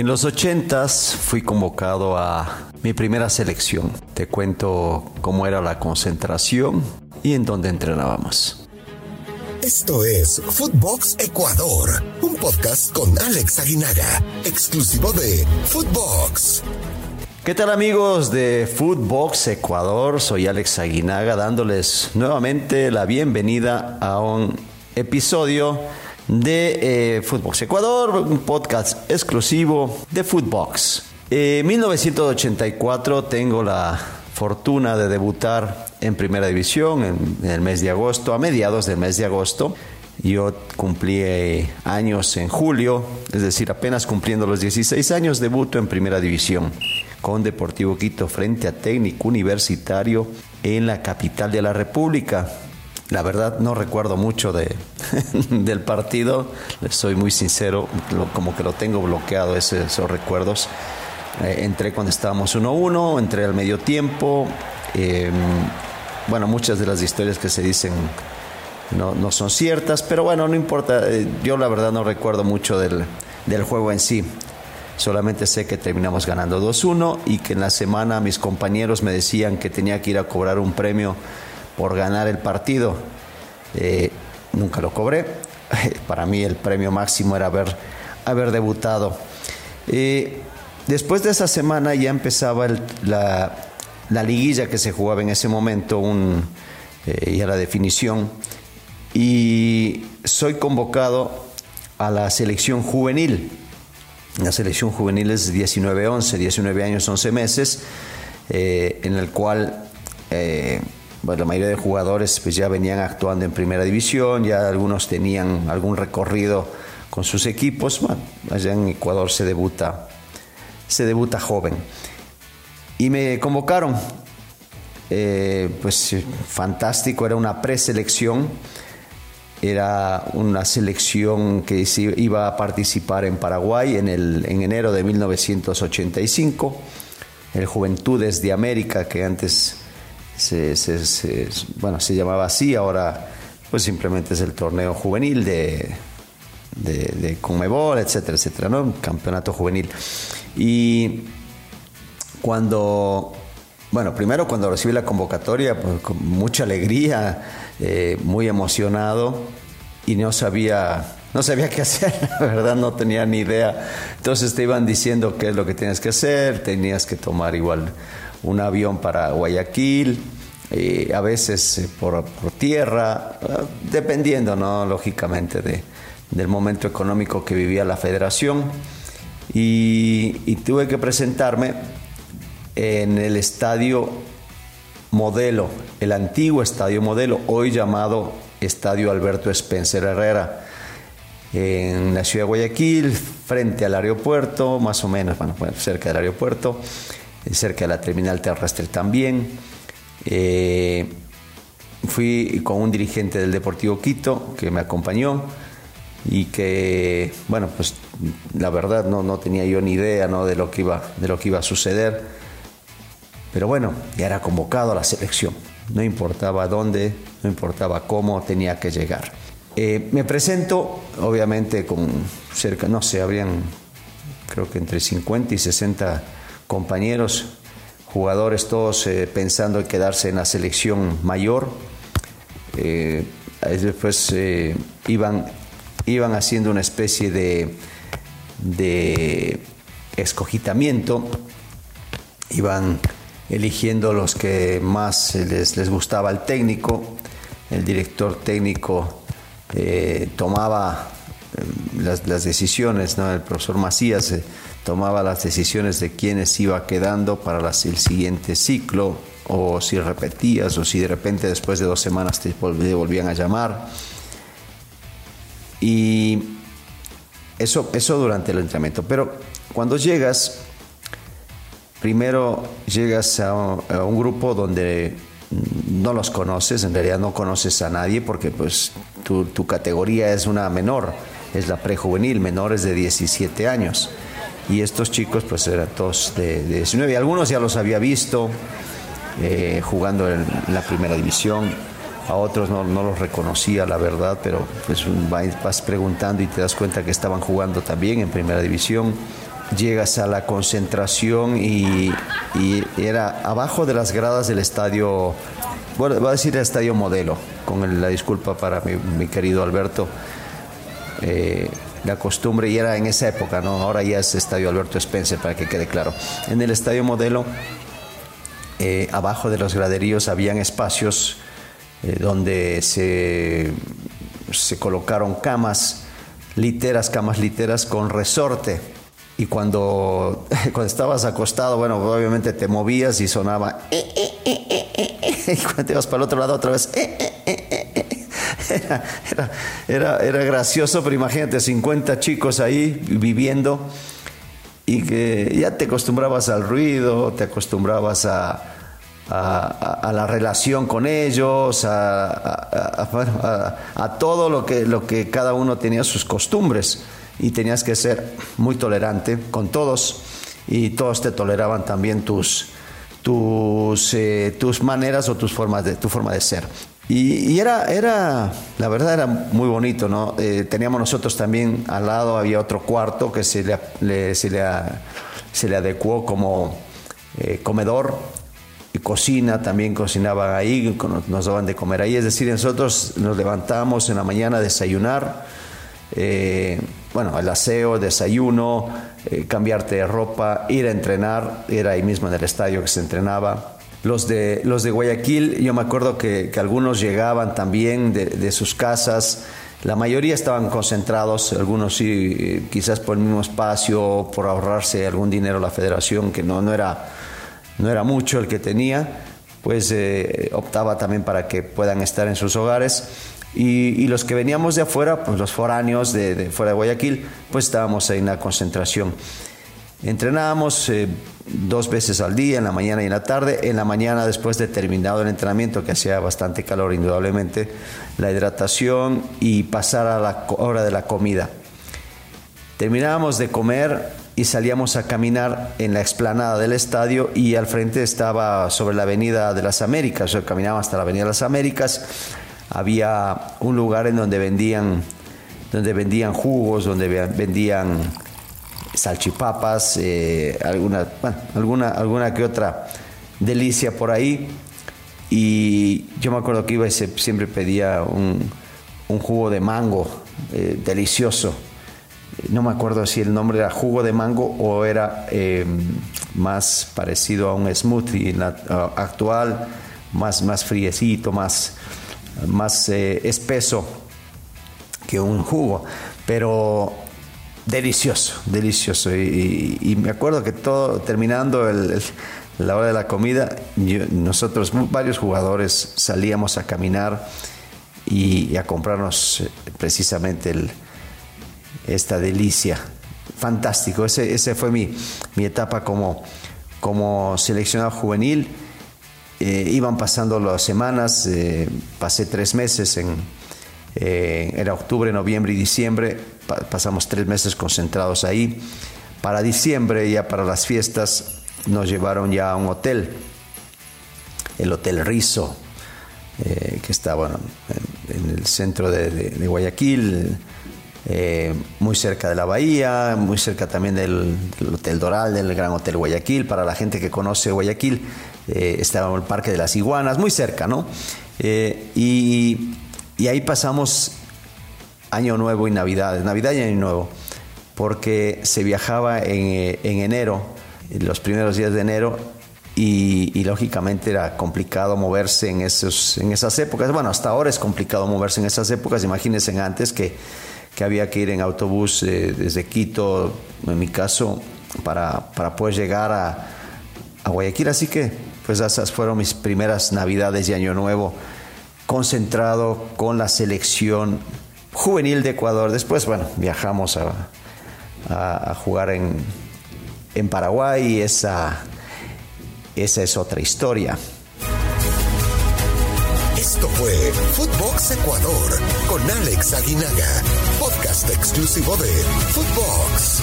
En los ochentas fui convocado a mi primera selección. Te cuento cómo era la concentración y en dónde entrenábamos. Esto es Footbox Ecuador, un podcast con Alex Aguinaga, exclusivo de Footbox. ¿Qué tal amigos de Footbox Ecuador? Soy Alex Aguinaga dándoles nuevamente la bienvenida a un episodio de eh, Footbox Ecuador, un podcast exclusivo de Footbox. En 1984 tengo la fortuna de debutar en Primera División en, el mes de agosto, a mediados del mes de agosto. Yo cumplí eh, años en julio, es decir, apenas cumpliendo los 16 años, debuto en Primera División con Deportivo Quito frente a Técnico Universitario en la capital de la República. La verdad no recuerdo mucho de, del partido, soy muy sincero, como que lo tengo bloqueado esos recuerdos. Eh, entré cuando estábamos 1-1, entré al medio tiempo. Em, bueno, muchas de las historias que se dicen no, no son ciertas, pero bueno, no importa. Eh, yo la verdad no recuerdo mucho del, del juego en sí. Solamente sé que terminamos ganando 2-1 y que en la semana mis compañeros me decían que tenía que ir a cobrar un premio por ganar el partido. Eh, nunca lo cobré. Para mí el premio máximo era haber, haber debutado. Eh, después de esa semana ya empezaba la, liguilla que se jugaba en ese momento, un, eh, ya la definición, y soy convocado a la selección juvenil. La selección juvenil es 19-11, 19 años, 11 meses, en el cual la mayoría de jugadores pues ya venían actuando en primera división, ya algunos tenían algún recorrido con sus equipos. Allá en Ecuador se debuta, se debuta joven. Y me convocaron. Eh, pues fantástico, era una preselección, era una selección que iba a participar en Paraguay en, el, en enero de 1985, el Juventudes de América, que antes se, bueno, se llamaba así, ahora pues simplemente es el torneo juvenil de, de, Conmebol, etcétera, etcétera, ¿no? Campeonato juvenil. Y cuando, bueno, primero cuando recibí la convocatoria, pues con mucha alegría, eh, muy emocionado y no sabía, no sabía qué hacer, la verdad no tenía ni idea. Entonces te iban diciendo qué es lo que tienes que hacer, tenías que tomar igual un avión para Guayaquil, eh, a veces eh, por, tierra, eh, dependiendo, ¿no? lógicamente, de, del momento económico que vivía la federación. Y, tuve que presentarme en el estadio modelo, el antiguo estadio modelo, hoy llamado Estadio Alberto Spencer Herrera, en la ciudad de Guayaquil, frente al aeropuerto, más o menos, bueno, cerca del aeropuerto cerca de la terminal terrestre también. Eh, fui con un dirigente del Deportivo Quito que me acompañó y que, bueno, pues la verdad no, no tenía yo ni idea ¿no? de, lo que iba, de lo que iba a suceder. Pero bueno, ya era convocado a la selección. No importaba dónde, no importaba cómo, tenía que llegar. Eh, me presento, obviamente, con cerca, no sé, habrían creo que entre 50 y 60 compañeros, jugadores todos eh, pensando en quedarse en la selección mayor. Eh, después eh, iban, iban haciendo una especie de, de escogitamiento, iban eligiendo los que más les, les gustaba el técnico, el director técnico tomaba las, las, decisiones, ¿no? el profesor Macías tomaba las decisiones de quiénes iba quedando para el siguiente ciclo, o si repetías, o si de repente después de dos semanas te volvían a llamar. Y eso, eso durante el entrenamiento. Pero cuando llegas, primero llegas a un, grupo donde no los conoces, en realidad no conoces a nadie porque pues tu, tu categoría es una menor, es la prejuvenil, menores de 17 años y estos chicos pues eran todos de, 19 y algunos ya los había visto eh, jugando en la primera división, a otros no, los reconocía la verdad, pero pues vas preguntando y te das cuenta que estaban jugando también en primera división. llegas a la concentración y, era abajo de las gradas del estadio, bueno, voy a decir el estadio modelo, con la disculpa para mi, querido Alberto. Eh, la costumbre y era en esa época, ¿no? Ahora ya es Estadio Alberto Spencer, para que quede claro. En el Estadio Modelo, eh, abajo de los graderíos habían espacios eh, donde se, se colocaron camas literas, camas literas con resorte. Y cuando, cuando estabas acostado, bueno, obviamente te movías y sonaba. y cuando te ibas para el otro lado otra vez. Era, era, era, gracioso, pero imagínate, 50 chicos ahí viviendo y que ya te acostumbrabas al ruido, te acostumbrabas a, a, la relación con ellos, a, a, todo lo que, lo que cada uno tenía sus costumbres. Y tenías que ser muy tolerante con todos y todos te toleraban también tus, tus, eh, tus maneras o tus formas de, tu forma de ser. Y, era, era, la verdad era muy bonito, ¿no? Eh, teníamos nosotros también al lado, había otro cuarto que se le, se le, se le adecuó como eh, comedor y cocina, también cocinaban ahí, nos daban de comer ahí. Es decir, nosotros nos levantábamos en la mañana a desayunar, bueno, el aseo, desayuno, eh, cambiarte de ropa, ir a entrenar, era ahí mismo en el estadio que se entrenaba. Los de, los de Guayaquil, yo me acuerdo que, algunos llegaban también de, sus casas, la mayoría estaban concentrados, algunos sí, eh, quizás por el mismo espacio, por ahorrarse algún dinero la federación, que no, no era no era mucho el que tenía, pues eh, optaba también para que puedan estar en sus hogares. Y, los que veníamos de afuera, pues los foráneos de, fuera de Guayaquil, pues estábamos ahí en la concentración. Entrenábamos eh, dos veces al día, en la mañana y en la tarde. En la mañana, después de terminado el entrenamiento, que hacía bastante calor indudablemente, la hidratación y pasar a la hora de la comida. Terminábamos de comer y salíamos a caminar en la explanada del estadio y al frente estaba sobre la Avenida de las Américas, yo caminaba hasta la Avenida de las Américas, había un lugar en donde vendían, donde vendían jugos, donde vendían salchipapas, eh, alguna, alguna, que otra delicia por ahí. Y yo me acuerdo que iba y siempre pedía un, jugo de mango eh, delicioso no me acuerdo si el nombre era jugo de mango o era eh, más parecido a un smoothie actual, más, más friecito, más, más eh, espeso que un jugo, pero delicioso, delicioso. Y, me acuerdo que todo, terminando la hora de la comida, nosotros, varios jugadores, salíamos a caminar y a comprarnos eh, precisamente esta delicia. Fantástico, ese, ese fue mi, mi etapa como, como seleccionado juvenil. Eh, iban pasando las semanas, eh, pasé tres meses en, eh, era octubre, noviembre y diciembre, pasamos tres meses concentrados ahí. Para diciembre, ya para las fiestas, nos llevaron ya a un hotel, el Hotel Rizo, que bueno, en, el centro de, Guayaquil, muy cerca de la bahía, muy cerca también del, Hotel Doral, del Gran Hotel Guayaquil. Para la gente que conoce Guayaquil, eh, el Parque de las Iguanas, muy cerca, ¿no? Eh, y, ahí pasamos Año Nuevo y Navidad, Navidad y Año Nuevo, porque se viajaba en, enero, en los primeros días de enero, y, y, lógicamente era complicado moverse en, esos, en esas épocas. Bueno, hasta ahora es complicado moverse en esas épocas, imagínense antes que que había que ir en autobús eh, desde Quito, en mi caso, para, para poder llegar a, a, Guayaquil. Así que, pues esas fueron mis primeras navidades y año nuevo, concentrado con la selección juvenil de Ecuador. Después, bueno, viajamos a, jugar en, en Paraguay y esa, esa es otra historia. Esto fue Footbox Ecuador con Alex Aguinaga, podcast exclusivo de Footbox.